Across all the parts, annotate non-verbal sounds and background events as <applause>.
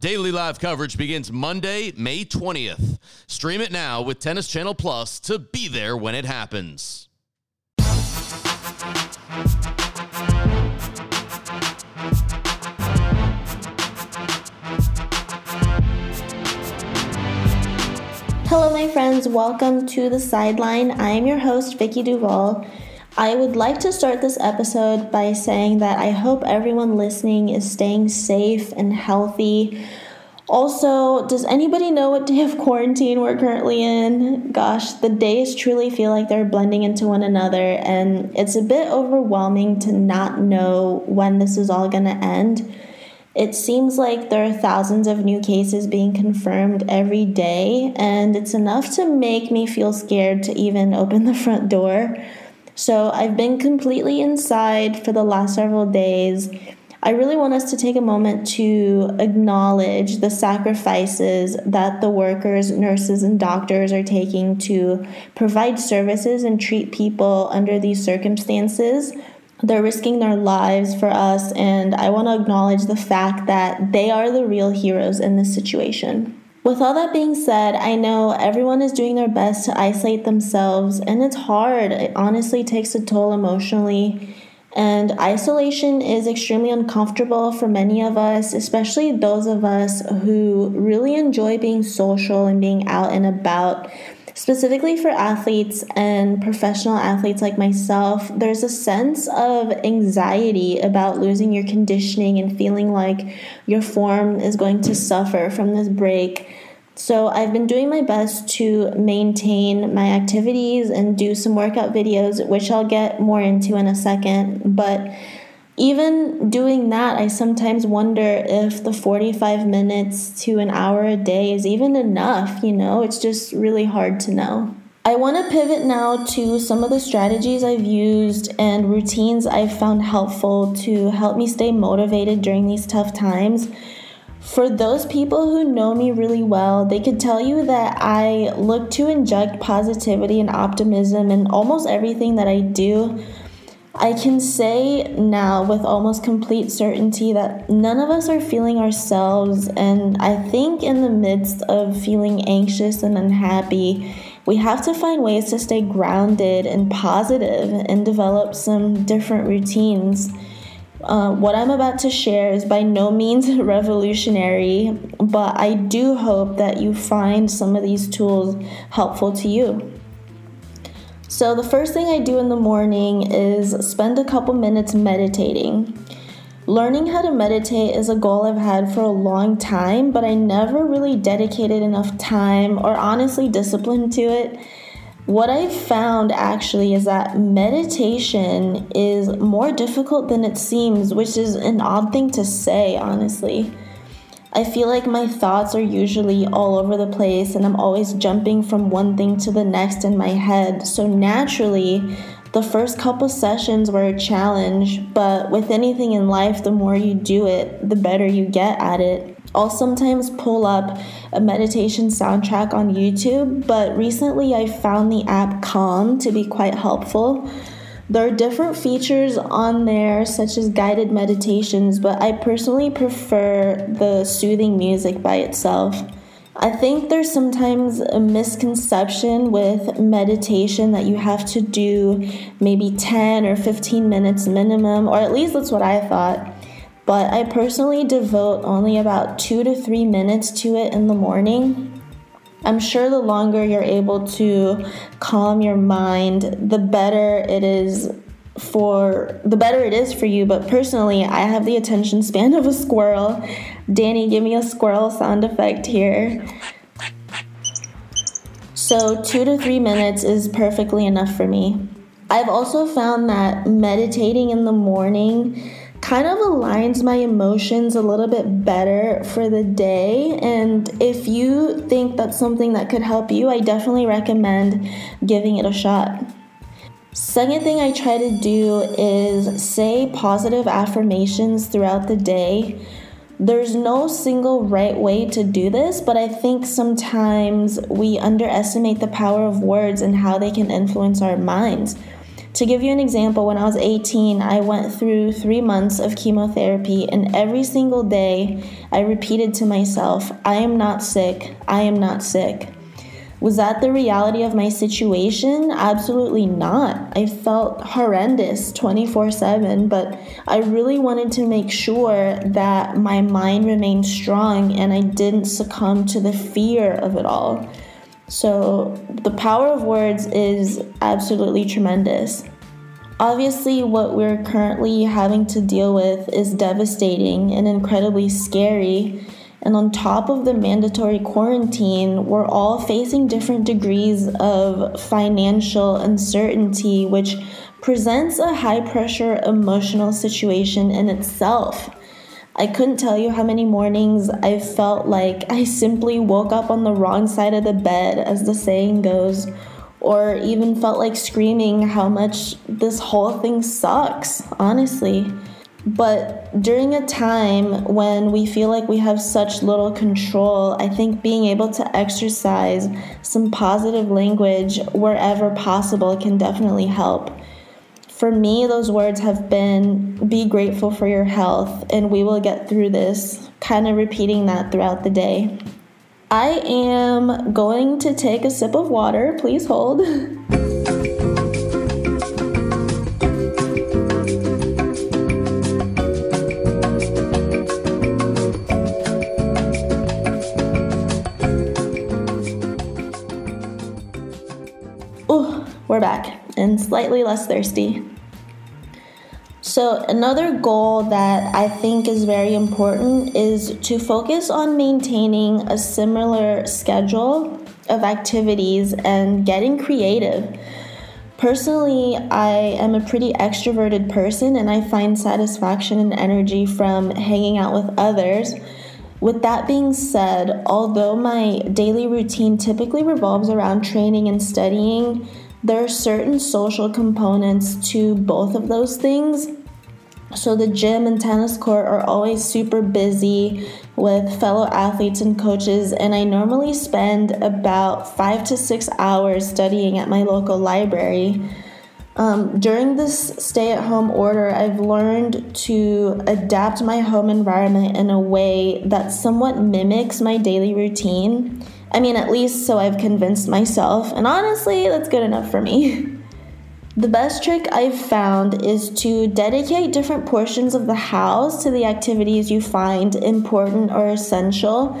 Daily live coverage begins Monday, May 20th. Stream it now with Tennis Channel Plus to be there when it happens. Hello, my friends. Welcome to the sideline. I am your host, Vicky Duval. I would like to start this episode by saying that I hope everyone listening is staying safe and healthy. Also, does anybody know what day of quarantine we're currently in? Gosh, the days truly feel like they're blending into one another, and it's a bit overwhelming to not know when this is all gonna end. It seems like there are thousands of new cases being confirmed every day, and it's enough to make me feel scared to even open the front door. So I've been completely inside for the last several days. I really want us to take a moment to acknowledge the sacrifices that the workers, nurses, and doctors are taking to provide services and treat people under these circumstances. They're risking their lives for us, and I want to acknowledge the fact that they are the real heroes in this situation. With all that being said, I know everyone is doing their best to isolate themselves, and it's hard. It honestly takes a toll emotionally. And isolation is extremely uncomfortable for many of us, especially those of us who really enjoy being social and being out and about. Specifically for athletes and professional athletes like myself, there's a sense of anxiety about losing your conditioning and feeling like your form is going to suffer from this break. So, I've been doing my best to maintain my activities and do some workout videos, which I'll get more into in a second. But even doing that, I sometimes wonder if the 45 minutes to an hour a day is even enough. You know, it's just really hard to know. I want to pivot now to some of the strategies I've used and routines I've found helpful to help me stay motivated during these tough times. For those people who know me really well, they could tell you that I look to inject positivity and optimism in almost everything that I do. I can say now with almost complete certainty that none of us are feeling ourselves, and I think in the midst of feeling anxious and unhappy, we have to find ways to stay grounded and positive and develop some different routines. Uh, what I'm about to share is by no means <laughs> revolutionary, but I do hope that you find some of these tools helpful to you. So, the first thing I do in the morning is spend a couple minutes meditating. Learning how to meditate is a goal I've had for a long time, but I never really dedicated enough time or honestly discipline to it. What I've found actually is that meditation is more difficult than it seems, which is an odd thing to say, honestly. I feel like my thoughts are usually all over the place and I'm always jumping from one thing to the next in my head. So naturally, the first couple sessions were a challenge, but with anything in life, the more you do it, the better you get at it. I'll sometimes pull up a meditation soundtrack on YouTube, but recently I found the app Calm to be quite helpful. There are different features on there, such as guided meditations, but I personally prefer the soothing music by itself. I think there's sometimes a misconception with meditation that you have to do maybe 10 or 15 minutes minimum, or at least that's what I thought. But I personally devote only about two to three minutes to it in the morning. I'm sure the longer you're able to calm your mind, the better it is for the better it is for you. But personally, I have the attention span of a squirrel. Danny, give me a squirrel sound effect here. So, two to three minutes is perfectly enough for me. I've also found that meditating in the morning kind of aligns my emotions a little bit better for the day. And if you think that's something that could help you, I definitely recommend giving it a shot. Second thing I try to do is say positive affirmations throughout the day. There's no single right way to do this, but I think sometimes we underestimate the power of words and how they can influence our minds. To give you an example, when I was 18, I went through three months of chemotherapy, and every single day I repeated to myself, I am not sick, I am not sick. Was that the reality of my situation? Absolutely not. I felt horrendous 24 7, but I really wanted to make sure that my mind remained strong and I didn't succumb to the fear of it all. So, the power of words is absolutely tremendous. Obviously, what we're currently having to deal with is devastating and incredibly scary. And on top of the mandatory quarantine, we're all facing different degrees of financial uncertainty, which presents a high pressure emotional situation in itself. I couldn't tell you how many mornings I felt like I simply woke up on the wrong side of the bed, as the saying goes, or even felt like screaming how much this whole thing sucks, honestly. But during a time when we feel like we have such little control, I think being able to exercise some positive language wherever possible can definitely help for me, those words have been be grateful for your health, and we will get through this, kind of repeating that throughout the day. I am going to take a sip of water. Please hold. <laughs> slightly less thirsty. So, another goal that I think is very important is to focus on maintaining a similar schedule of activities and getting creative. Personally, I am a pretty extroverted person and I find satisfaction and energy from hanging out with others. With that being said, although my daily routine typically revolves around training and studying, there are certain social components to both of those things. So, the gym and tennis court are always super busy with fellow athletes and coaches, and I normally spend about five to six hours studying at my local library. Um, during this stay at home order, I've learned to adapt my home environment in a way that somewhat mimics my daily routine. I mean, at least so I've convinced myself, and honestly, that's good enough for me. <laughs> The best trick I've found is to dedicate different portions of the house to the activities you find important or essential.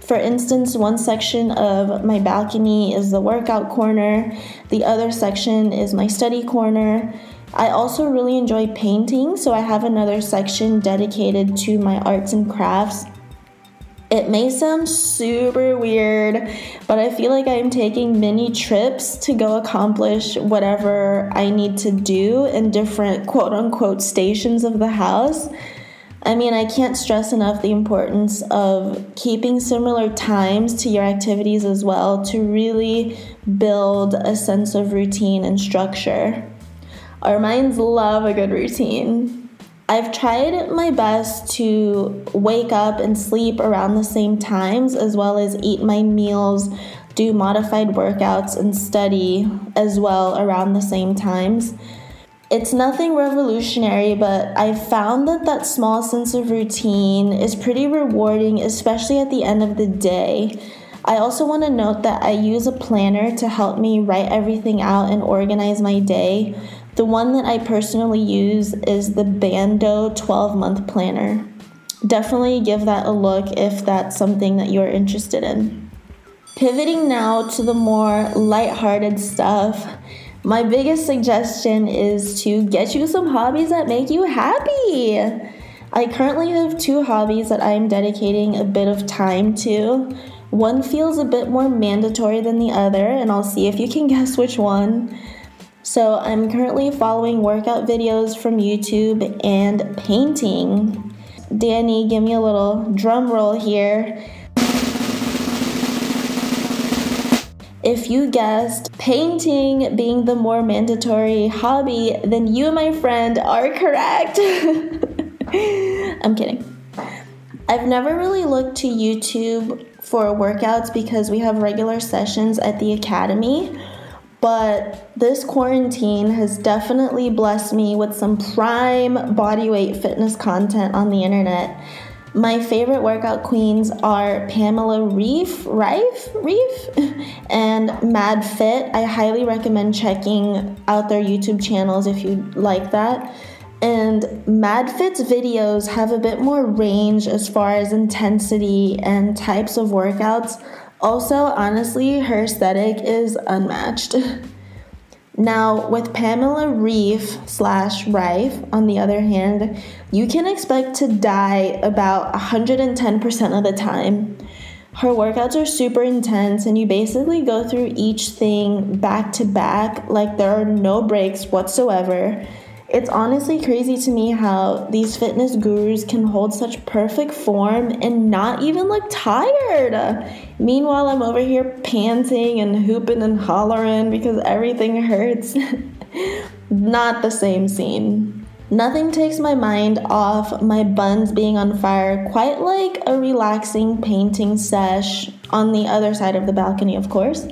For instance, one section of my balcony is the workout corner, the other section is my study corner. I also really enjoy painting, so I have another section dedicated to my arts and crafts. It may sound super weird, but I feel like I'm taking mini trips to go accomplish whatever I need to do in different quote unquote stations of the house. I mean, I can't stress enough the importance of keeping similar times to your activities as well to really build a sense of routine and structure. Our minds love a good routine. I've tried my best to wake up and sleep around the same times, as well as eat my meals, do modified workouts, and study as well around the same times. It's nothing revolutionary, but I've found that that small sense of routine is pretty rewarding, especially at the end of the day. I also want to note that I use a planner to help me write everything out and organize my day. The one that I personally use is the Bando 12 month planner. Definitely give that a look if that's something that you're interested in. Pivoting now to the more lighthearted stuff, my biggest suggestion is to get you some hobbies that make you happy. I currently have two hobbies that I am dedicating a bit of time to. One feels a bit more mandatory than the other, and I'll see if you can <laughs> guess which one. So I'm currently following workout videos from YouTube and painting. Danny, give me a little drum roll here. If you guessed painting being the more mandatory hobby, then you, my friend, are correct. <laughs> I'm kidding. I've never really looked to YouTube for workouts because we have regular sessions at the academy. But this quarantine has definitely blessed me with some prime bodyweight fitness content on the internet. My favorite workout queens are Pamela Reif, Reif, Reif, <laughs> and Mad Fit. I highly recommend checking out their YouTube channels if you like that. And MadFit's videos have a bit more range as far as intensity and types of workouts. Also, honestly, her aesthetic is unmatched. <laughs> Now, with Pamela Reif slash Rife, on the other hand, you can expect to die about 110% of the time. Her workouts are super intense, and you basically go through each thing back to back, like there are no breaks whatsoever. It's honestly crazy to me how these fitness gurus can hold such perfect form and not even look tired. Meanwhile, I'm over here panting and hooping and hollering because everything hurts. <laughs> not the same scene. Nothing takes my mind off my buns being on fire, quite like a relaxing painting sesh on the other side of the balcony, of course.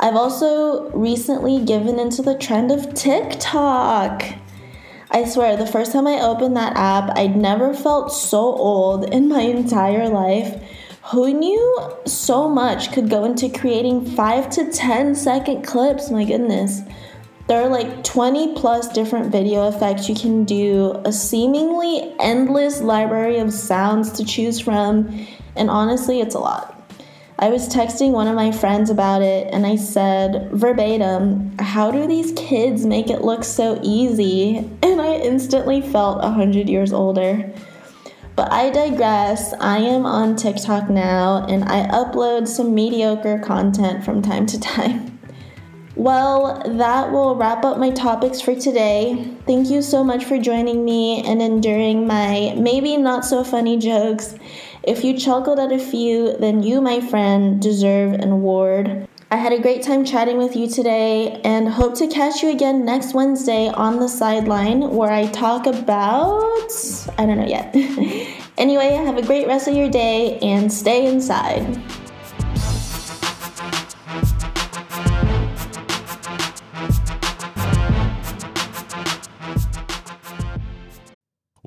I've also recently given into the trend of TikTok. I swear, the first time I opened that app, I'd never felt so old in my entire life. Who knew so much could go into creating 5 to 10 second clips? My goodness. There are like 20 plus different video effects you can do, a seemingly endless library of sounds to choose from, and honestly, it's a lot. I was texting one of my friends about it and I said verbatim, How do these kids make it look so easy? <laughs> And I instantly felt 100 years older. But I digress. I am on TikTok now and I upload some mediocre content from time to <laughs> time. Well, that will wrap up my topics for today. Thank you so much for joining me and enduring my maybe not so funny jokes. If you chuckled at a few, then you, my friend, deserve an award. I had a great time chatting with you today and hope to catch you again next Wednesday on the sideline where I talk about. I don't know yet. <laughs> anyway, have a great rest of your day and stay inside.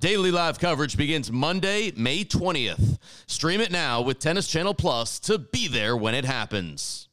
Daily live coverage begins Monday, May 20th. Stream it now with Tennis Channel Plus to be there when it happens.